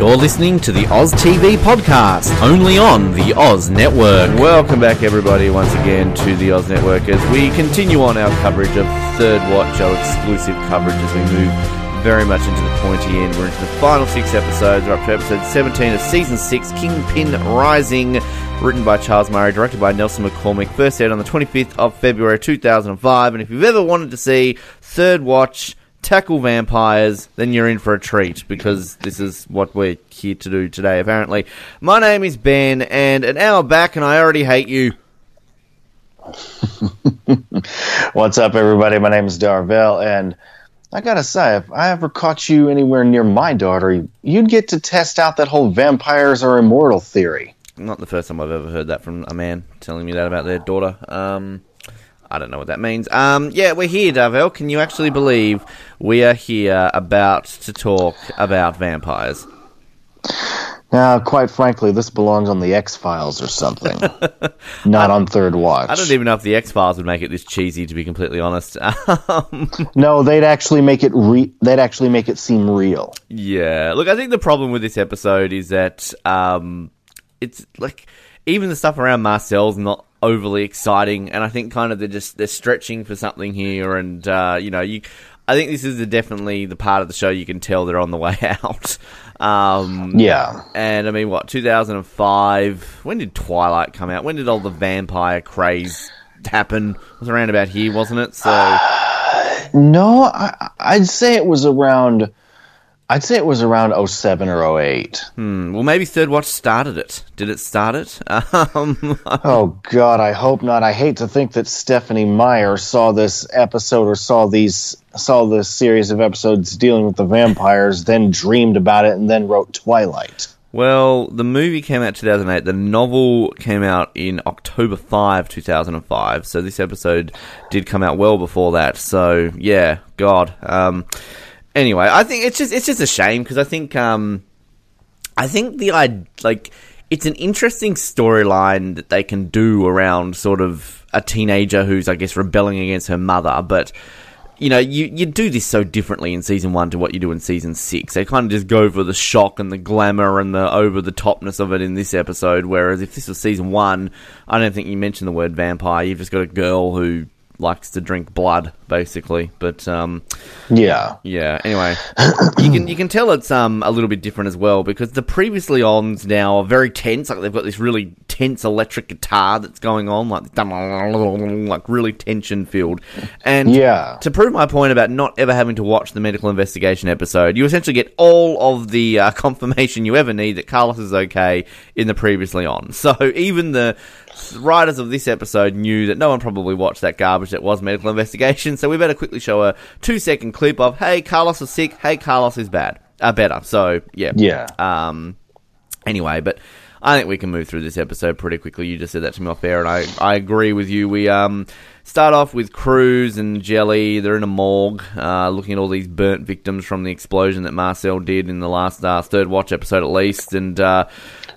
You're listening to the Oz TV podcast, only on the Oz Network. Welcome back, everybody, once again to the Oz Network as we continue on our coverage of Third Watch, our exclusive coverage as we move very much into the pointy end. We're into the final six episodes. We're up to episode 17 of season 6, Kingpin Rising, written by Charles Murray, directed by Nelson McCormick, first aired on the 25th of February 2005. And if you've ever wanted to see Third Watch tackle vampires, then you're in for a treat because this is what we're here to do today, apparently. My name is Ben, and an hour back, and I already hate you. What's up, everybody? My name is Dorvell, and I gotta say, if I ever caught you anywhere near my daughter, you'd get to test out that whole vampires are immortal theory. Not the first time I've ever heard that from a man telling me that about their daughter. Um, I don't know what that means. Um, yeah, we're here, Dorvell. Can you actually believe we are here about to talk about vampires? Now, quite frankly, this belongs on the X Files or something, not on Third Watch. I don't even know if the X Files would make it this cheesy, to be completely honest. Um, No, they'd actually make it. Re- they'd actually make it seem real. yeah, look, I think the problem with this episode is that um, it's like even the stuff around Marcel's not overly exciting, and I think kind of they're just they're stretching for something here, and uh, you know, you. I think this is the, definitely the part of the show you can tell they're on the way out. Um, Yeah. And I mean, what, 2005? When did Twilight come out? When did all the vampire craze happen? It was around about here, wasn't it? So, No, I, I'd say it was around. I'd say it was around 07 or 08. Hmm. well, maybe Third Watch started it. Did it start it? Um, Oh God, I hope not. I hate to think that Stephanie Meyer saw this episode or saw these saw this series of episodes dealing with the vampires, then dreamed about it, and then wrote Twilight. well, the movie came out 2008. The novel came out in October 5, 2005. So this episode did come out well before that. So, yeah, God. Um, anyway, I think it's just it's just a shame because I think um, I think the I like it's an interesting storyline that they can do around sort of a teenager who's I guess rebelling against her mother, but you know, you, you do this so differently in season one to what you do in season six. They kind of just go for the shock and the glamour and the over the topness of it in this episode. Whereas if this was season one, I don't think you mentioned the word vampire. You've just got a girl who likes to drink blood, basically. But um, Yeah, yeah. Anyway, you can you can tell it's um a little bit different as well because the previously ons now are very tense. Like they've got this really tense electric guitar that's going on, like like really tension filled. And Yeah. to prove my point about not ever having to watch the medical investigation episode, you essentially get all of the uh, confirmation you ever need that Carlos is okay in the previously on. So even the writers of this episode knew that no one probably watched that garbage that was medical investigation. So we better quickly show a two second clip of hey Carlos is sick, hey Carlos is bad, uh, better. So yeah, yeah. um, anyway, but I think we can move through this episode pretty quickly. You just said that to me off air, and I, I agree with you. We um, start off with Cruz and Jelly. They're in a morgue, uh, looking at all these burnt victims from the explosion that Marcel did in the last uh, third watch episode, at least. And uh,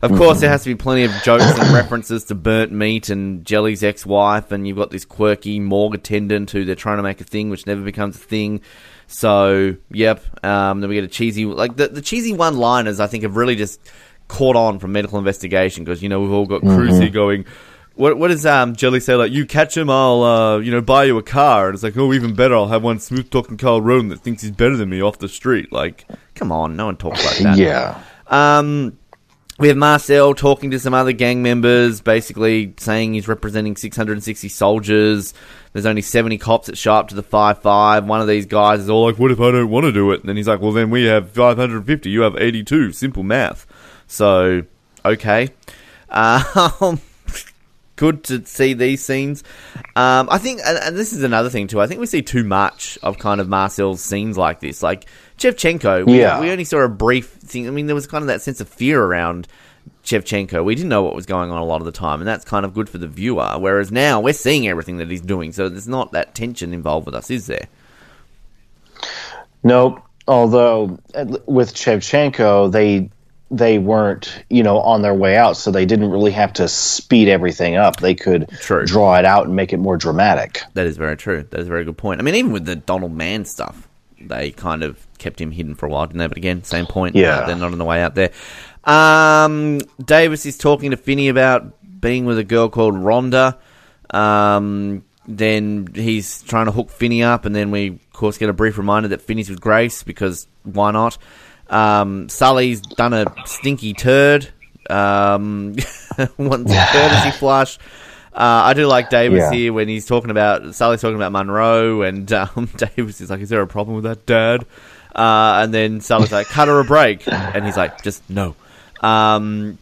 of course, there has to be plenty of jokes and references to burnt meat and Jelly's ex-wife, and you've got this quirky morgue attendant who they're trying to make a thing, which never becomes a thing. So, yep. Um, then we get a cheesy, like the, the cheesy one-liners. I think have really just caught on from medical investigation because you know we've all got here going. What what does um Jelly say? Like you catch him, I'll uh you know buy you a car. And it's like oh even better, I'll have one smooth talking Carl Roden that thinks he's better than me off the street. Like come on, no one talks like that. Yeah. Um, we have Marcel talking to some other gang members, basically saying he's representing 660 soldiers. There's only 70 cops that show up to the 5-5. One of these guys is all like, what if I don't want to do it? And then he's like, well, then we have 550. You have 82. Simple math. So, okay. Um, good to see these scenes. Um, I think, and, and this is another thing too. I think we see too much of kind of Marcel's scenes like this. Like Chevchenko, we, Yeah. we only saw a brief thing. I mean, there was kind of that sense of fear around Chevchenko. We didn't know what was going on a lot of the time, and that's kind of good for the viewer. Whereas now we're seeing everything that he's doing, so there's not that tension involved with us, is there? Nope. Although with Chevchenko, they they weren't, you know, on their way out, so they didn't really have to speed everything up. They could True. draw it out and make it more dramatic. That is very true. That is a very good point. I mean, even with the Donald Mann stuff, they kind of kept him hidden for a while, didn't they? But again, same point. Yeah. Uh, they're not on the way out there. Um, Davis is talking to Finney about being with a girl called Rhonda. Um, then he's trying to hook Finney up, and then we, of course, get a brief reminder that Finney's with Grace because why not? Um, Sully's done a stinky turd. Um, wants a courtesy flush. Uh, I do like Davis Yeah. here when he's talking about Sully's talking about Monroe, and um, Davis is like, "Is there a problem with that, Dad?" Uh, and then Sully's like, "Cut her a break," and he's like, "Just no." Um,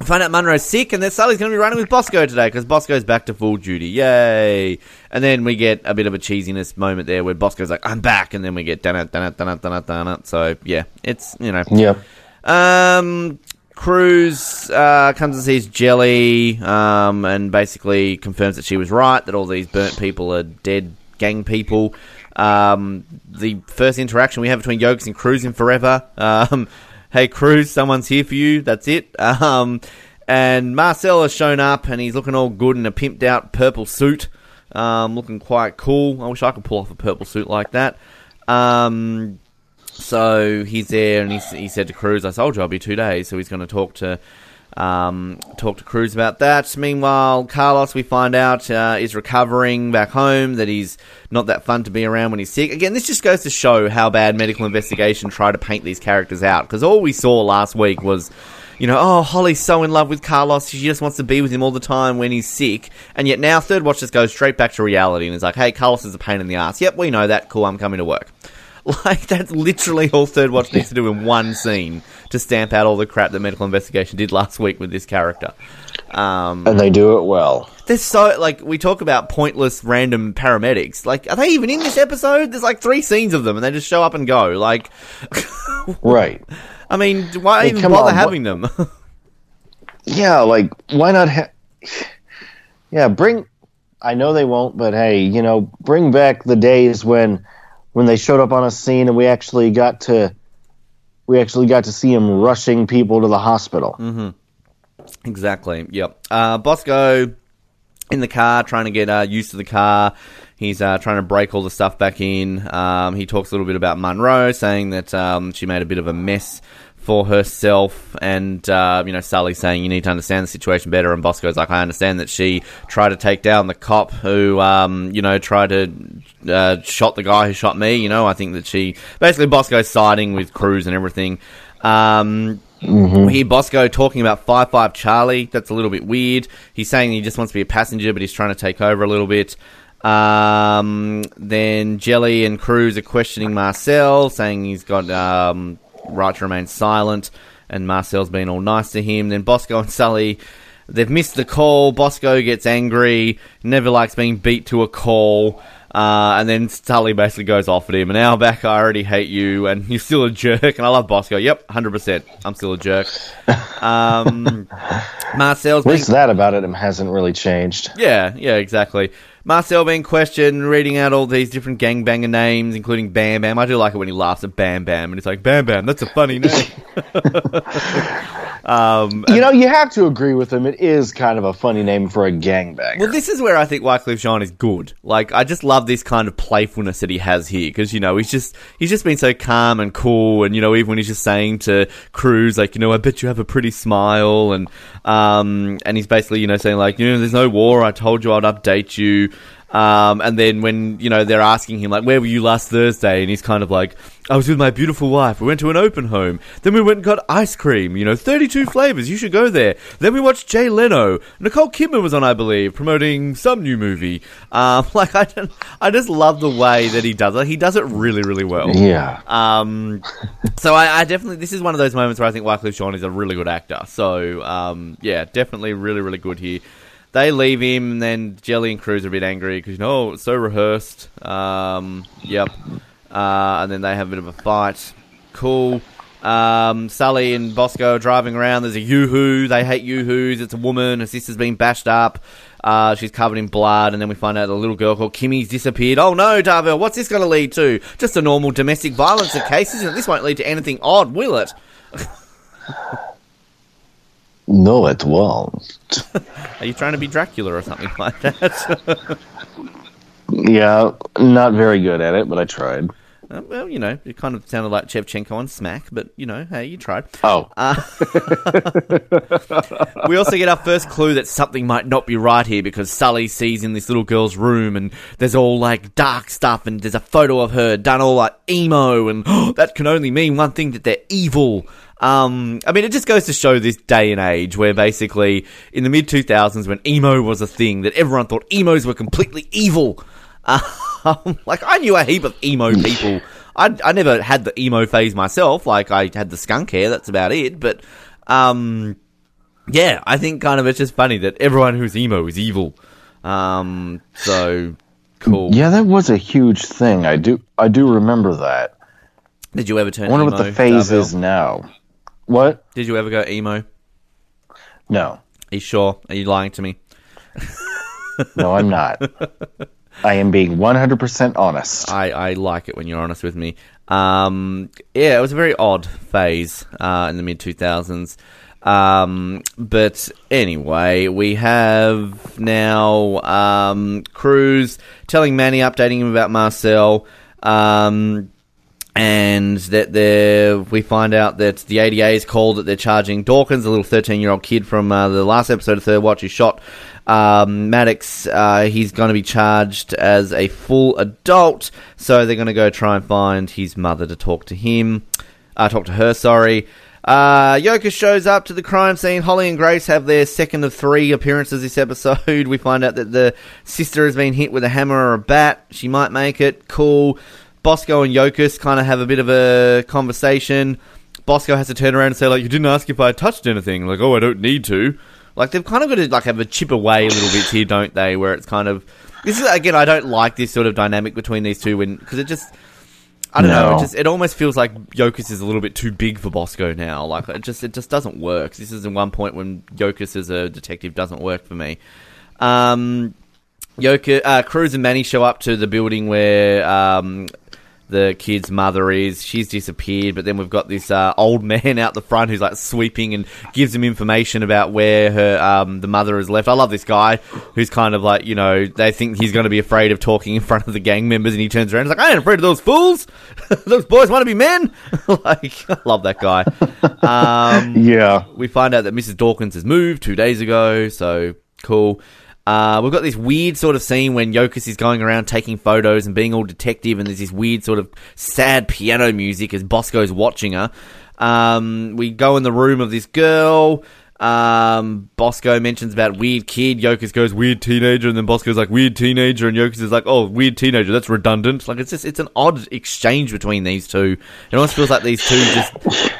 we find out Monroe's sick, and then Sully's going to be running with Bosco today because Bosco's back to full duty. Yay! And then we get a bit of a cheesiness moment there where Bosco's like, "I'm back," and then we get done it, done it, done it, done it, done it. So yeah, it's you know, Yep. um, Cruz uh, comes and sees Jelly um, and basically confirms that she was right, that all these burnt people are dead gang people. Um, the first interaction we have between Yokas and Cruz in Forever. Um, hey, Cruz, someone's here for you. That's it. Um, and Marcel has shown up and he's looking all good in a pimped out purple suit. Um, looking quite cool. I wish I could pull off a purple suit like that. Um, so he's there, and he's, he said to Cruz, "I told you I'll be two days." So he's going to talk to um, talk to Cruz about that. Meanwhile, Carlos, we find out, uh, is recovering back home. That he's not that fun to be around when he's sick. Again, this just goes to show how bad medical investigation try to paint these characters out. Because all we saw last week was. You know, oh, Holly's so in love with Carlos. She just wants to be with him all the time when he's sick. And yet now Third Watch just goes straight back to reality and is like, hey, Carlos is a pain in the ass. Yep, we know that. Cool, I'm coming to work. Like that's literally all Third Watch needs to do in one scene to stamp out all the crap that Medical Investigation did last week with this character. Um, And they do it well. there's so like we talk about pointless random paramedics. Like, are they even in this episode? There's like three scenes of them, and they just show up and go. Like, Right. I mean, why Like, even bother on, having them? Yeah, like why not ha- Yeah, bring I know they won't, but hey, you know, bring back the days when when they showed up on a scene and we actually got to we actually got to see him rushing people to the hospital. Exactly. Yep. Uh, Bosco in the car, trying to get uh, used to the car. He's uh, trying to break all the stuff back in. Um, he talks a little bit about Monroe, saying that um, she made a bit of a mess for herself, and uh, you know Sully saying you need to understand the situation better. And Bosco's like, I understand that she tried to take down the cop who, um, you know, tried to uh, shot the guy who shot me. You know, I think that she basically Bosco's siding with Cruz and everything. Um, we hear Bosco talking about Five Five Charlie. That's a little bit weird. He's saying he just wants to be a passenger, but he's trying to take over a little bit. Um, then Jelly and Cruz are questioning Marcel, saying he's got um, right to remain silent, and Marcel's been all nice to him. Then Bosco and Sully, they've missed the call. Bosco gets angry, never likes being beat to a call. Uh, and then Sully basically goes off at him. And now back, I already hate you, and you're still a jerk. And I love Bosco. Yep, hundred percent. I'm still a jerk. Um, Marcel's At being least that about it hasn't really changed. yeah, yeah, exactly. Marcel being questioned, reading out all these different gangbanger names, including Bam Bam. I do like it when he laughs at Bam Bam, and he's like, Bam Bam, that's a funny name. um, You know, you have to agree with him. It is kind of a funny name for a gangbanger. well, this is where I think Wyclef Jean is good. Like, I just love this kind of playfulness that he has here because you know he's just he's just been so calm and cool, and you know even when he's just saying to Cruz like, you know, I bet you have a pretty smile, and um, and he's basically you know saying like, you know, there's no war. I told you I'd update you. Um, and then when you know they're asking him like, "Where were you last Thursday?" and he's kind of like, "I was with my beautiful wife. We went to an open home. Then we went and got ice cream. You know, thirty-two flavors. You should go there. Then we watched Jay Leno. Nicole Kidman was on, I believe, promoting some new movie. Um, like I, don't, I just love the way that he does it. He does it really, really well. yeah. Um, so I, I definitely this is one of those moments where I think Wyclef Jean is a really good actor. So um, yeah, definitely really really good here. They leave him, and then Jelly and Cruz are a bit angry because you know it's so rehearsed. Um, yep, uh, and then they have a bit of a fight. Cool. Um, Sully and Bosco are driving around. There's a yoo-hoo. They hate yoo-hoos. It's a woman. Her sister's been bashed up. Uh, she's covered in blood, and then we find out a little girl called Kimmy's disappeared. Oh no, Dorvell, what's this going to lead to? Just a normal domestic violence case, isn't it? This won't lead to anything odd, will it? No, it won't. Are you trying to be Dracula or something like that? Yeah, not very good at it, but I tried. Uh, well, you know, it kind of sounded like Chevchenko on Smack, but you know, hey, you tried. Oh, we also get our first clue that something might not be right here because Sully sees in this little girl's room and there's all like dark stuff and there's a photo of her done all like emo and that can only mean one thing that they're evil. Um, I mean, it just goes to show this day and age where basically in the mid 2000s when emo was a thing that everyone thought emos were completely evil. Um, like I knew a heap of emo people. I, I never had the emo phase myself. Like I had the skunk hair. That's about it. But um, yeah, I think kind of it's just funny that everyone who's emo is evil. Um, so cool. yeah, that was a huge thing. I do, I do remember that. Did you ever turn? I wonder emo, what the phase Dorvell? is now. What? Did you ever go emo? No. Are you sure? Are you lying to me? no, I'm not. I am being 100% honest. I, I like it when you're honest with me. Um, yeah, it was a very odd phase uh, in the mid 2000s. Um, but anyway, we have now um, Cruz telling Manny, updating him about Marcel. Um, and that they're, we find out that the ADA is called that they're charging Dawkins, a little 13 year old kid from uh, the last episode of Third Watch, who shot um, Maddox. Uh, he's going to be charged as a full adult, so they're going to go try and find his mother to talk to him, uh, talk to her, sorry. Uh, shows up to the crime scene. Holly and Grace have their second of three appearances this episode. We find out that the sister has been hit with a hammer or a bat. She might make it. Cool. Bosco and Yokas kind of have a bit of a conversation. Bosco has to turn around and say, like, you didn't ask if I touched anything. Like, oh, I don't need to. Like, they've kind of got to, like, have a chip away a little bit here, don't they? Where it's kind of... This is, again, I don't like this sort of dynamic between these two when... Because it just... I don't know. It just it almost feels like Yokas is a little bit too big for Bosco now. Like it just it just doesn't work. This is the one point when Yokus as a detective doesn't work for me. Um, Yoka, uh, Cruz and Manny show up to the building where um, the kid's mother is. She's disappeared, but then we've got this uh, old man out the front who's like sweeping and gives him information about where her um, the mother is left. I love this guy who's kind of like you know they think he's going to be afraid of talking in front of the gang members, and he turns around and is like, "I ain't afraid of those fools. those boys want to be men." like, I love that guy. Um, Yeah. we find out that Mrs. Dawkins has moved two days ago, so cool. Uh, we've got this weird sort of scene when Yokas is going around taking photos and being all detective, and there's this weird sort of sad piano music as Bosco's watching her. Um, we go in the room of this girl. Um, Bosco mentions about weird kid. Yokas goes weird teenager, and then Bosco's like weird teenager, and Yokas is like, oh, weird teenager. That's redundant. Like it's just it's an odd exchange between these two. It almost feels like these two just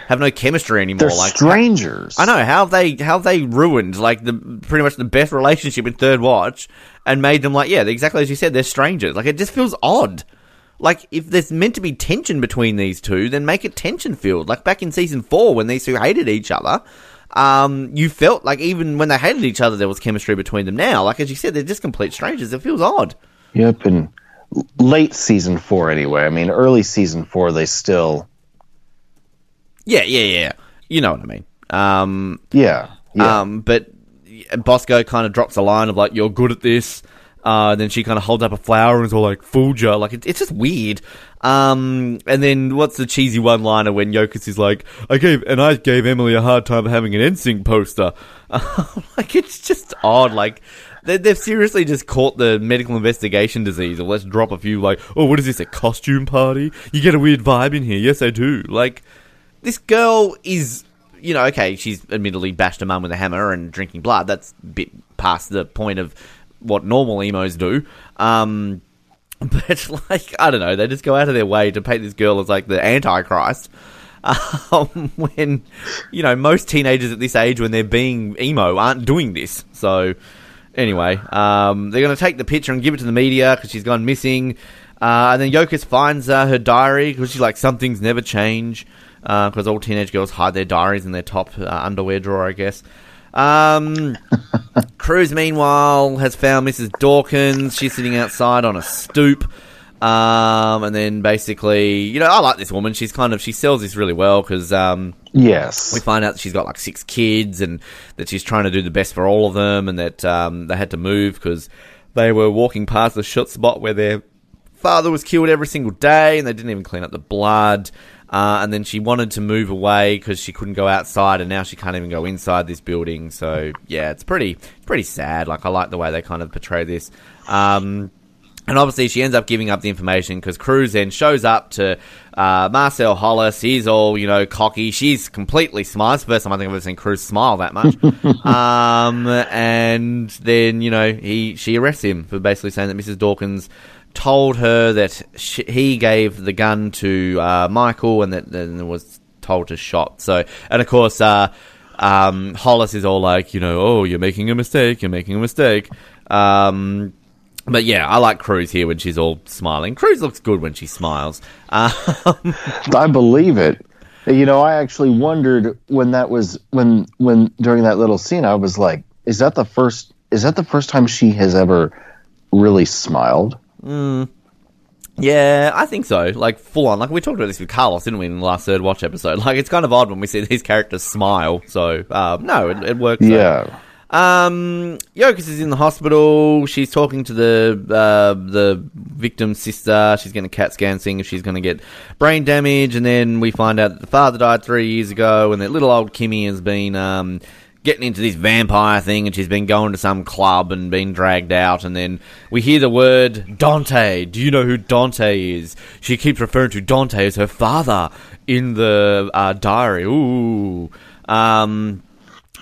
have no chemistry anymore. They're like strangers. I know how have they how have they ruined like the pretty much the best relationship in Third Watch and made them like yeah exactly as you said they're strangers like it just feels odd like if there's meant to be tension between these two then make it tension filled like back in season four when these two hated each other um you felt like even when they hated each other there was chemistry between them now like as you said they're just complete strangers it feels odd Yep, and late season four anyway. I mean, early season four, they still. yeah yeah yeah you know what I mean um Yeah. Yeah. Um, but Bosco kind of drops a line of like, "You're good at this." Uh, then she kind of holds up a flower and is all like, "Fooled ya." Like it, it's just weird. Um, and then what's the cheesy one-liner when Yokas is like, "I gave and I gave Emily a hard time having an NSYNC poster." like it's just odd. Like they, they've seriously just caught the medical investigation disease. Or let's drop a few like, "Oh, what is this? A costume party? You get a weird vibe in here." Yes, I do. Like this girl is, you know, okay, she's admittedly bashed her mum with a hammer and drinking blood. That's a bit past the point of what normal emos do. Um, but, like, I don't know, they just go out of their way to paint this girl as, like, the Antichrist. Um, when, you know, most teenagers at this age, when they're being emo, aren't doing this. So, anyway, um, they're going to take the picture and give it to the media because she's gone missing. Uh, and then Yokas finds uh, her diary because she's like, some things never change. Because all teenage girls hide their diaries in their top uh, underwear drawer, I guess. Um, Cruz, meanwhile, has found Mrs. Dawkins. She's sitting outside on a stoop. Um, and then basically, you know, I like this woman. She's kind of, she sells this really well because, um, yes. we find out that she's got like six kids and that she's trying to do the best for all of them and that um, they had to move because they were walking past the shot spot where their father was killed every single day, and they didn't even clean up the blood. Uh, and then she wanted to move away because she couldn't go outside, and now she can't even go inside this building. So yeah, it's pretty pretty sad. Like I like the way they kind of portray this. Um, and obviously, she ends up giving up the information because Cruz then shows up to uh, Marcel Hollis. He's all, you know, cocky. She's completely smiles. First time I think I've ever seen Cruz smile that much. um, and then, you know, he she arrests him for basically saying that Mrs. Dawkins told her that she, he gave the gun to uh, Michael and that then was told to shot. So, and of course, uh, um, Hollis is all like, you know, oh, you're making a mistake. You're making a mistake. Um, but yeah, I like Cruz here when she's all smiling. Cruz looks good when she smiles. Um, I believe it. You know, I actually wondered when that was when when during that little scene, I was like, "Is that the first? Is that the first time she has ever really smiled?" Yeah, I think so. Like full on. Like we talked about this with Carlos, didn't we, in the last third watch episode? Like it's kind of odd when we see these characters smile. So um, no, it, it works. Yeah. Um, Yokas is in the hospital. She's talking to the uh, the victim's sister. She's getting a CAT scan, seeing if she's going to get brain damage. And then we find out that the father died three years ago, and that little old Kimmy has been um, getting into this vampire thing, and she's been going to some club and being dragged out. And then we hear the word Dante. Do you know who Dante is? She keeps referring to Dante as her father in the uh, diary. Ooh. Um,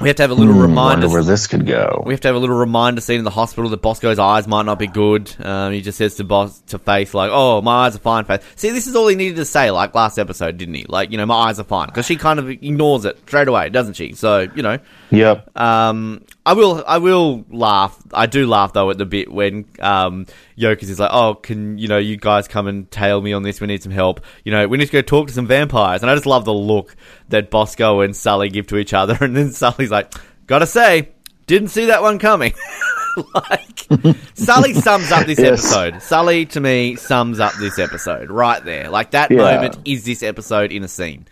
we have to have a little Hmm, reminder. wonder where this could go. We have to have a little reminder scene in the hospital that Bosco's eyes might not be good. Um, he just says to Boss to Faith like, "Oh, my eyes are fine." Faith. See, this is all he needed to say, like last episode, didn't he? Like, you know, my eyes are fine because she kind of ignores it straight away, doesn't she? So, you know, Yep. um, I will, I will laugh. I do laugh though at the bit when um, Yokas is like, "Oh, can you know you guys come and tail me on this? We need some help. You know, we need to go talk to some vampires." And I just love the look that Bosco and Sully give to each other, and then Sully's like, "Gotta say, didn't see that one coming." like Sully sums up this Yes. episode. Sully to me sums up this episode right there. Like that Yeah. moment is this episode in a scene.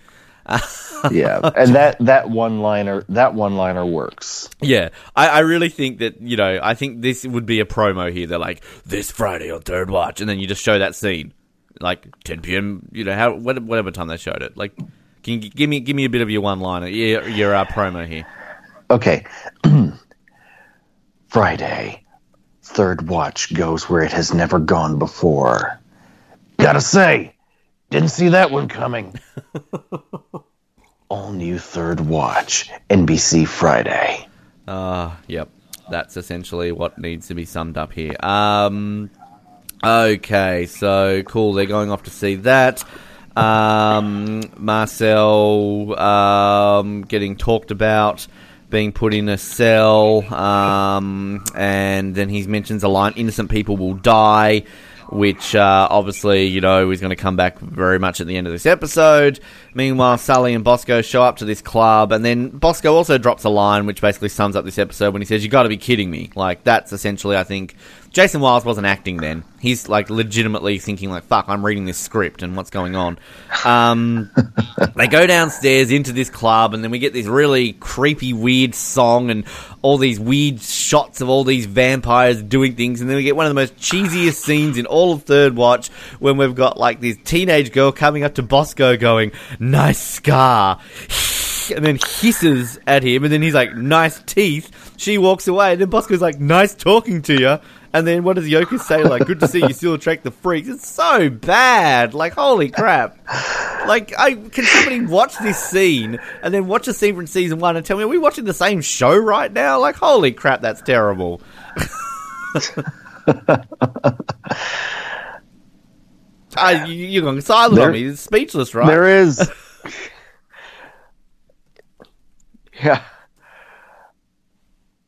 Yeah. And that that one liner that one liner works. Yeah, I, I really think that you know I think this would be a promo here. They're like this Friday on Third Watch, and then you just show that scene, like 10 p.m. You know how whatever time they showed it. Like, can you give me give me a bit of your one liner, your your uh, promo here? Okay. Friday. Third watch goes where it has never gone before. Gotta say, didn't see that one coming. All new third watch. NBC Friday. Uh, yep, that's essentially what needs to be summed up here. Um, okay, so cool. They're going off to see that. Um, Marcel um, getting talked about, being put in a cell, um, and then he mentions a line: "Innocent people will die." Which uh, obviously, you know, is going to come back very much at the end of this episode. Meanwhile, Sully and Bosco show up to this club, and then Bosco also drops a line which basically sums up this episode when he says, "You got to be kidding me!" Like that's essentially, I think, Jason Wiles wasn't acting then. He's like legitimately thinking, like, "Fuck, I'm reading this script and what's going on." Um, they go downstairs into this club, and then we get this really creepy, weird song and all these weird shots of all these vampires doing things, and then we get one of the most cheesiest scenes in all of Third Watch when we've got like this teenage girl coming up to Bosco, going, "Nice scar." And then hisses at him, and then he's like, "Nice teeth." She walks away, and then Bosco's like, "Nice talking to you." And then what does Yoka say? Like, "Good to see you still attract the freaks." It's so bad. Like, holy crap! Like, I can somebody watch this scene and then watch a scene from season one and tell me are we watching the same show right now? Like, holy crap, that's terrible. Ah, you, you're going silent There- on me. It's speechless, right? There is. yeah.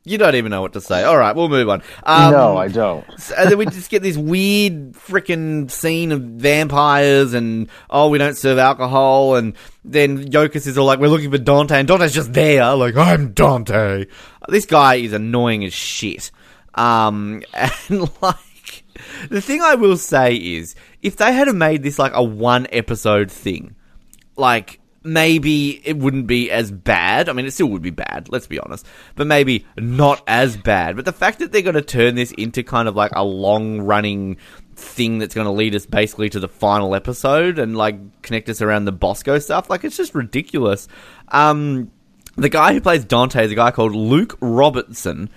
You don't even know what to say. All right, we'll move on. Um, no, I don't. and then we just get this weird freaking scene of vampires and oh we don't serve alcohol and then Yokas is all like we're looking for Dante and Dante's just there like I'm Dante. This guy is annoying as shit. Um and like the thing I will say is if they had made this like a one episode thing like maybe it wouldn't be as bad. I mean, it still would be bad, let's be honest, but maybe not as bad. But the fact that they're going to turn this into kind of like a long running thing that's going to lead us basically to the final episode and like connect us around the Bosco stuff. Like it's just ridiculous. Um, the guy who plays Dante is a guy called Luke Robertson.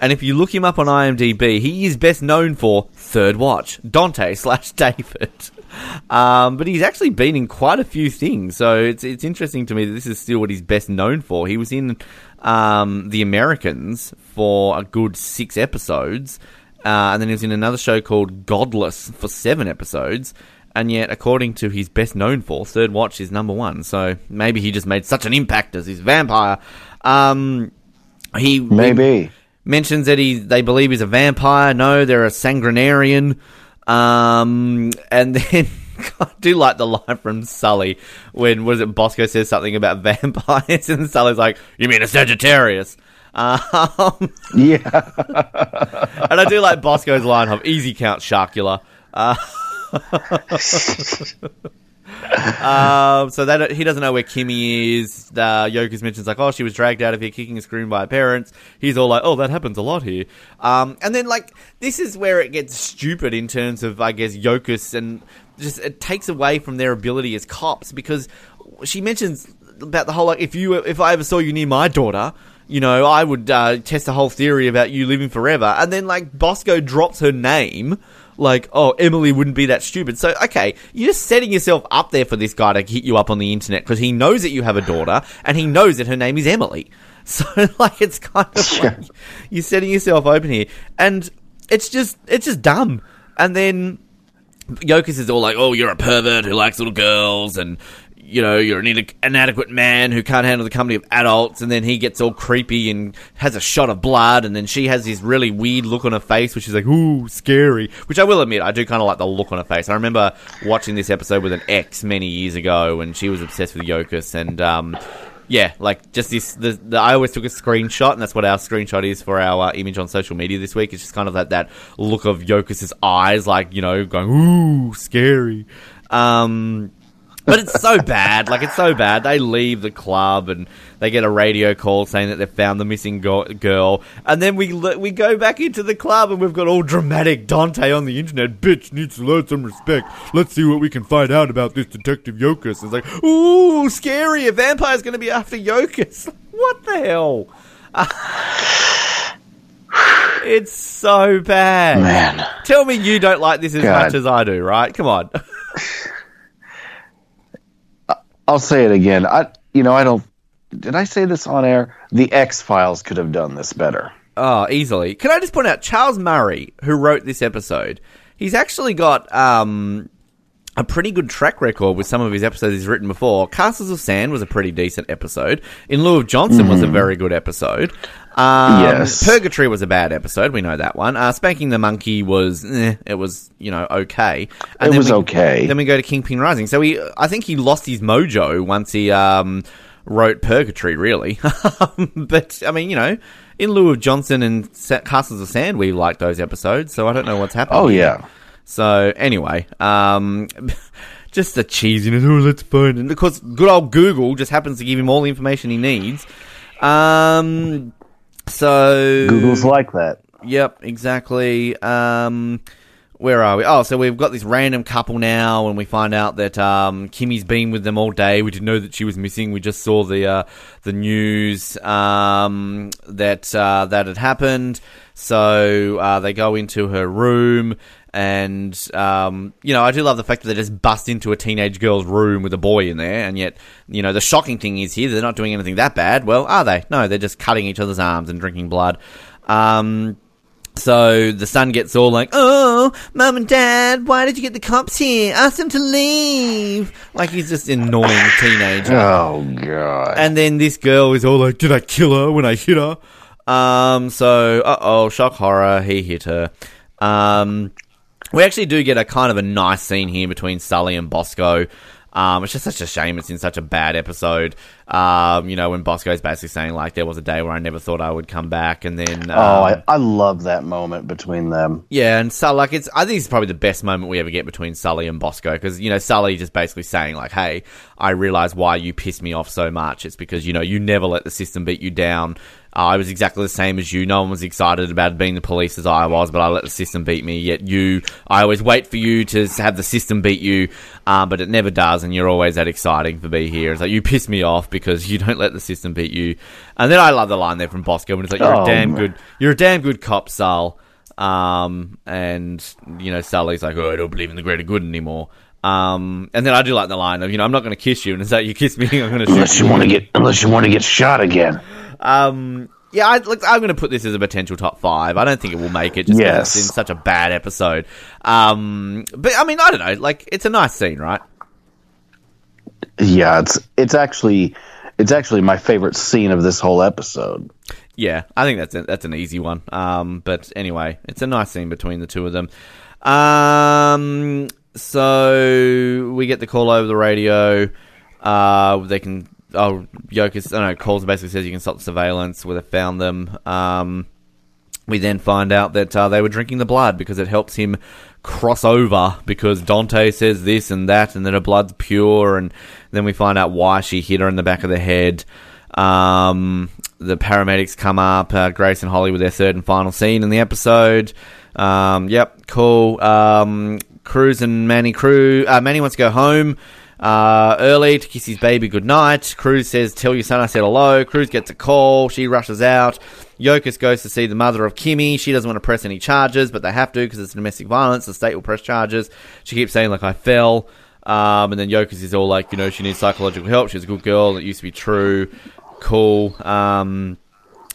And if you look him up on IMDb, he is best known for Third Watch, Dante slash David. Um, but he's actually been in quite a few things, so it's it's interesting to me that this is still what he's best known for. He was in um, The Americans for a good six episodes, uh, and then he was in another show called Godless for seven episodes. And yet, according to his best known for, Third Watch is number one. So maybe he just made such an impact as his vampire. Um, he Maybe. mentions that he they believe he's a vampire. No, they're a sanguinarian. Um, and then I do like the line from Sully when was it Bosco says something about vampires, and Sully's like, "You mean a Sagittarius?" Um, Yeah. and I do like Bosco's line of "Easy count Sharkula." Uh, um, so that he doesn't know where Kimmy is. Uh, Yokas mentions like, "Oh, she was dragged out of here kicking and screaming by her parents." He's all like, "Oh, that happens a lot here." Um, and then like this is where it gets stupid in terms of I guess Yokas and just it takes away from their ability as cops because she mentions about the whole like if you if I ever saw you near my daughter. You know, I would uh, test the whole theory about you living forever, and then like Bosco drops her name, like, oh, Emily wouldn't be that stupid. So, okay, you're just setting yourself up there for this guy to hit you up on the internet because he knows that you have a daughter and he knows that her name is Emily. So, like, it's kind of like you're setting yourself open here, and it's just it's just dumb. And then Yokas is all like, "Oh, you're a pervert who likes little girls, and you know you're an inadequate man who can't handle the company of adults." And then he gets all creepy and has a shot of blood, and then she has this really weird look on her face, which is like, "Ooh, scary." Which I will admit, I do kind of like the look on her face. I remember watching this episode with an ex many years ago, and she was obsessed with Yokas, and um, yeah, like just this. The, the I always took a screenshot, and that's what our screenshot is for our uh, image on social media this week. It's just kind of that that look of Yokas's eyes, like you know, going ooh, scary. Um, but it's so bad. Like it's so bad. They leave the club and they get a radio call saying that they've found the missing go- girl, and then we we go back into the club and we've got all dramatic Dante on the internet. Bitch needs to learn some respect. Let's see what we can find out about this detective Yokas. It's like, ooh, scary. A vampire's going to be after Yokas. What the hell? it's so bad. Man. Tell me you don't like this as God. much as I do, right? Come on. I'll say it again. I, you know, I don't. Did I say this on air? The X Files could have done this better. Oh, easily. Can I just point out Charles Murray, who wrote this episode? He's actually got um, a pretty good track record with some of his episodes he's written before. Castles of Sand was a pretty decent episode. In lieu of Johnson was a very good episode. Um, Yes. Purgatory was a bad episode. We know that one. Uh, Spanking the Monkey was, eh, it was, you know, okay. And It was we- okay. Then we go to Kingpin Rising. So he, I think he lost his mojo once he um, wrote Purgatory, really. but I mean, you know, in lieu of Johnson and Castles of Sand, we liked those episodes. So I don't know what's happened. Oh here. yeah. So anyway, um, just the cheesiness. Oh, that's fun. And of course, good old Google just happens to give him all the information he needs. Um, so Google's like that. Yep, exactly. Um, where are we? Oh, so we've got this random couple now, and we find out that um, Kimmy's been with them all day. We didn't know that she was missing. We just saw the uh, the news um, that uh, that had happened. So uh, they go into her room, and um, you know, I do love the fact that they just bust into a teenage girl's room with a boy in there, and yet, you know, the shocking thing is here they're not doing anything that bad. Well, are they? No, they're just cutting each other's arms and drinking blood. Um, so the son gets all like, "Oh, mum and dad, why did you get the cops here? Ask them to leave." Like he's just an annoying teenager. Oh god. And then this girl is all like, "Did I kill her when I hit her?" Um. So, uh oh, shock horror. He hit her. Um. We actually do get a kind of a nice scene here between Sully and Bosco. Um, it's just such a shame it's in such a bad episode. Um, you know, when Bosco's basically saying like there was a day where I never thought I would come back, and then um, oh, I, I love that moment between them. yeah, and Sully, like it's, I think it's probably the best moment we ever get between Sully and Bosco because you know Sully just basically saying like, "Hey, I realize why you pissed me off so much. It's because you know you never let the system beat you down. I was exactly the same as you. No one was excited about being the police as I was, but I let the system beat me. Yet you, I always wait for you to have the system beat you, uh, but it never does, and you're always that exciting for be here. It's like you piss me off because you don't let the system beat you. And then I love the line there from Bosco when it's like, "You're Oh, a damn man. good, you're a damn good cop, Sal." Um, and you know, Sully's like, "Oh, I don't believe in the greater good anymore." Um, and then I do like the line of, you know, I'm not going to kiss you, and it's like you kiss me, I'm going to shoot Unless you want to get unless you want to get shot again. Um, yeah, I, look, I'm going to put this as a potential top five. I don't think it will make it just Yes. it's in such a bad episode. Um, but I mean, I don't know. Like, it's a nice scene, right? Yeah, it's it's actually it's actually my favorite scene of this whole episode. Yeah, I think that's a, that's an easy one. Um, but anyway, it's a nice scene between the two of them. Um, so we get the call over the radio. Uh, they can. Oh, Yokas. I don't know. Calls basically says you can stop the surveillance where they found them. Um, we then find out that uh, they were drinking the blood because it helps him cross over because Dante says this and that and that her blood's pure and then we find out why she hit her in the back of the head. Um, the paramedics come up, uh, Grace and Holly with their third and final scene in the episode. Um, yep, cool. Um, Cruz and Manny Crew. Uh, Manny wants to go home uh, early to kiss his baby goodnight. Cruz says, Tell your son I said hello. Cruz gets a call. She rushes out. Yokas goes to see the mother of Kimmy. She doesn't want to press any charges, but they have to because it's domestic violence. The state will press charges. She keeps saying, like, I fell. Um, and then Yokas is all like, you know, she needs psychological help. She's a good girl. It used to be true. Cool. Um,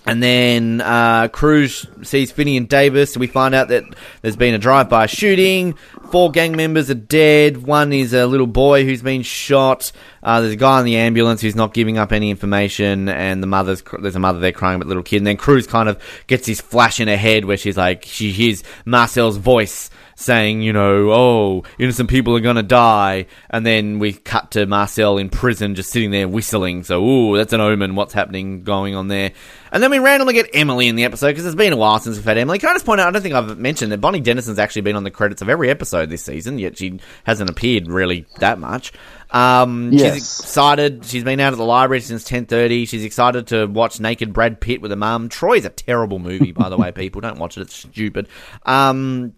and then uh, Cruz sees Finney and Davis, and we find out that there's been a drive-by shooting. Four gang members are dead. One is a little boy who's been shot. Uh, there's a guy in the ambulance who's not giving up any information, and the mother's there's a mother there crying about the little kid. And then Cruz kind of gets this flash in her head where she's like, she hears Marcel's voice saying, you know, oh, innocent people are gonna die, and then we cut to Marcel in prison just sitting there whistling. So, ooh, that's an omen. What's happening going on there? And then we randomly get Emily in the episode because it's been a while since we've had Emily. Can I just point out? I don't think I've mentioned that Bonnie Dennison's actually been on the credits of every episode this season, yet she hasn't appeared really that much. Um, Yes. She's excited. She's been out at the library since ten thirty. She's excited to watch Naked Brad Pitt with her mum. Troy's a terrible movie, by the way. People don't watch it; it's stupid. Um,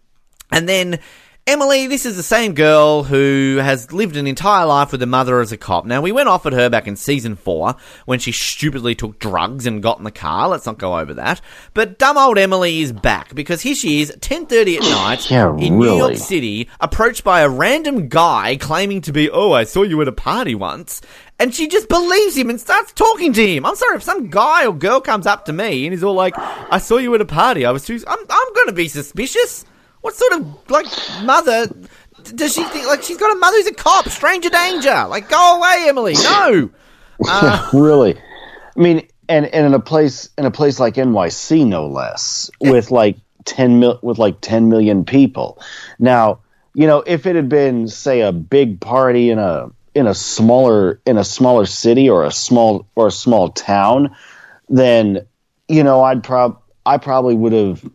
and then Emily, this is the same girl who has lived an entire life with her mother as a cop. Now, we went off at her back in season four when she stupidly took drugs and got in the car. Let's not go over that. But dumb old Emily is back because here she is, 10.30 at night Yeah, in New York. City, approached by a random guy claiming to be, oh, I saw you at a party once. And she just believes him and starts talking to him. I'm sorry, if some guy or girl comes up to me and he's all like, I saw you at a party, I was too, I'm, I'm gonna be suspicious. What sort of, like, mother does she think, like, she's got a mother who's a cop, stranger danger. Like, go away, Emily, no. Uh, really. I mean, and, and in a place in a place like NYC, no less, with like ten mil, with like ten million people. Now, you know, if it had been, say, a big party in a in a smaller in a smaller city or a small or a small town, then you know, I'd prob I probably would have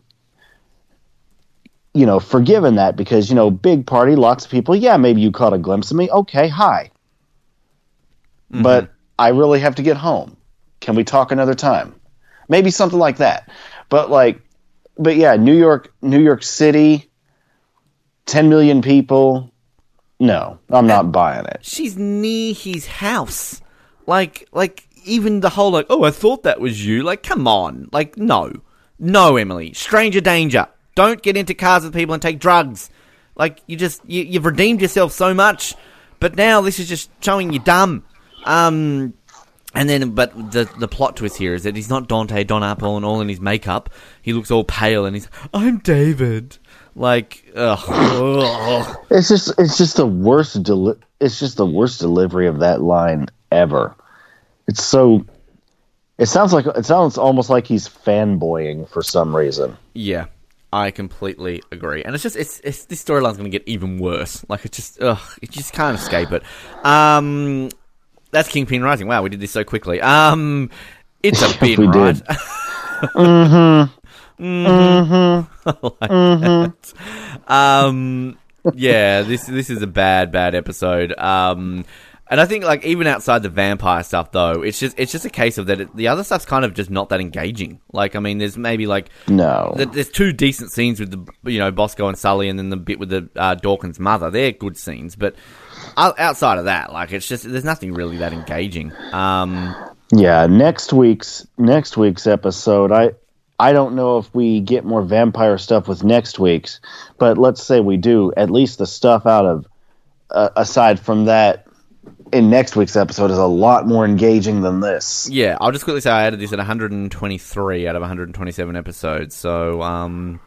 you know forgiven that because you know big party lots of people yeah maybe you caught a glimpse of me okay hi mm-hmm. but I really have to get home. Can we talk another time? Maybe something like that. But like, but yeah, New York, New York City, 10 million people. No, I'm not buying it. she's near his house. Like, like even the whole like, oh, I thought that was you. Like, come on. Like, no, no, Emily, stranger danger. Don't get into cars with people and take drugs. Like, you just you, you've redeemed yourself so much, but now this is just showing you dumb. Um, and then, but the the plot twist here is that he's not Dante Don Apple and all in his makeup. He looks all pale and he's, I'm David. Like, ugh. ugh. It's just, it's just the worst. Deli- it's just the worst delivery of that line ever. It's so. It sounds like it sounds almost like he's fanboying for some reason. Yeah, I completely agree. And it's just it's, it's this storyline's going to get even worse. Like it just ugh, it just can't escape it. Um that's Kingpin Rising. Wow, we did this so quickly. Um it's a bin, We right? did. Um, yeah, this this is a bad, bad episode. Um, And I think like even outside the vampire stuff though, it's just it's just a case of that it, the other stuff's kind of just not that engaging. Like I mean, there's maybe like No. th- there's two decent scenes with the you know Bosco and Sully, and then the bit with the uh, Dawkins mother. They're good scenes, but outside of that, like it's just there's nothing really that engaging. Um, Yeah, next week's next week's episode, I I don't know if we get more vampire stuff with next week's, but let's say we do. At least the stuff out of uh, aside from that in next week's episode is a lot more engaging than this. yeah, I'll just quickly say I added this at 123 out of 127 episodes, so um,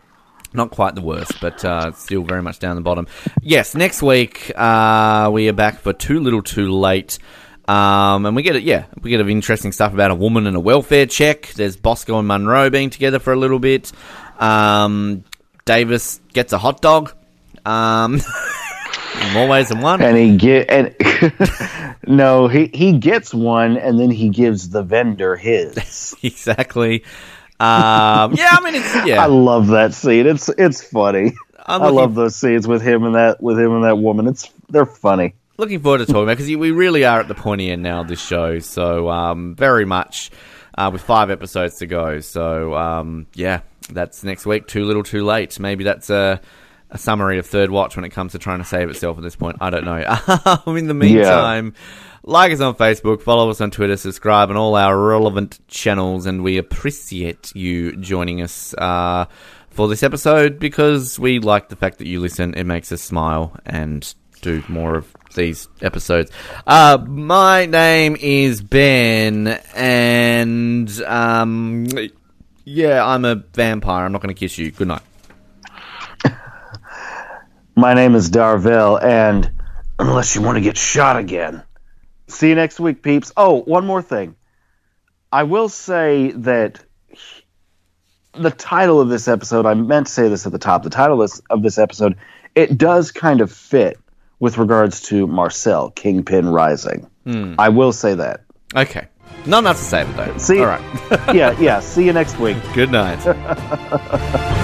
not quite the worst, but uh, still very much down the bottom. Yes, next week uh, we are back for Too Little Too Late. Um, and we get it, yeah, we get interesting stuff about a woman and a welfare check. There's Bosco and Monroe being together for a little bit. Um, Davis gets a hot dog. Um, more ways than one. And he get and no, he he gets one and then he gives the vendor his. exactly. Um, yeah, I mean, it's, yeah. I love that scene. It's it's funny. I'm I love those scenes with him and that with him and that woman. It's they're funny. looking forward to talking about because we really are at the pointy end now of this show. So um, very much uh, with five episodes to go. So um, yeah, that's next week. Too little, too late. Maybe that's a, a summary of Third Watch when it comes to trying to save itself at this point. I don't know. In the meantime. Like us on Facebook, follow us on Twitter, subscribe on all our relevant channels, and we appreciate you joining us uh, for this episode because we like the fact that you listen. It makes us smile and do more of these episodes. Uh, my name is Ben, and um, yeah, I'm a vampire. I'm not going to kiss you. Good night. My name is Dorvell, and unless you want to get shot again, see you next week, peeps. Oh, one more thing. I will say that the title of this episode, I meant to say this at the top, the title of this, episode, it does kind of fit with regards to Marcel, Kingpin Rising. Hmm. I will say that. Okay. Not enough to it, though. See- All right. yeah, yeah. See you next week. Good night.